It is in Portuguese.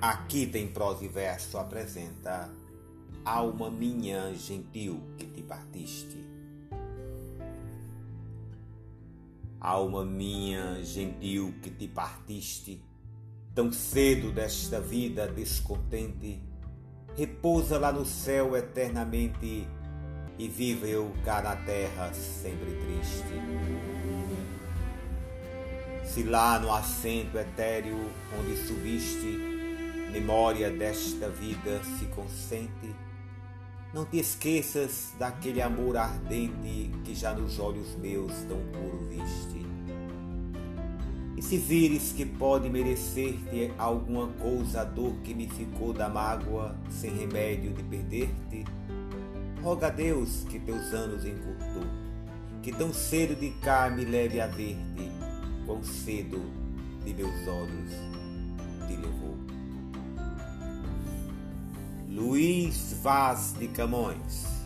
Aqui tem prosa e verso apresenta Alma minha gentil que te partiste. Alma minha gentil que te partiste, tão cedo desta vida descontente, repousa lá no céu eternamente e vive eu cá na terra sempre triste. Se lá no assento etéreo onde subiste, memória desta vida se consente, não te esqueças daquele amor ardente que já nos olhos meus tão puro viste. E se vires que pode merecer-te alguma coisa a dor que me ficou da mágoa, sem remédio de perder-te, roga a Deus que teus anos encurtou, que tão cedo de cá me leve a ver-te, quão cedo de meus olhos te levou. Luiz Vaz de Camões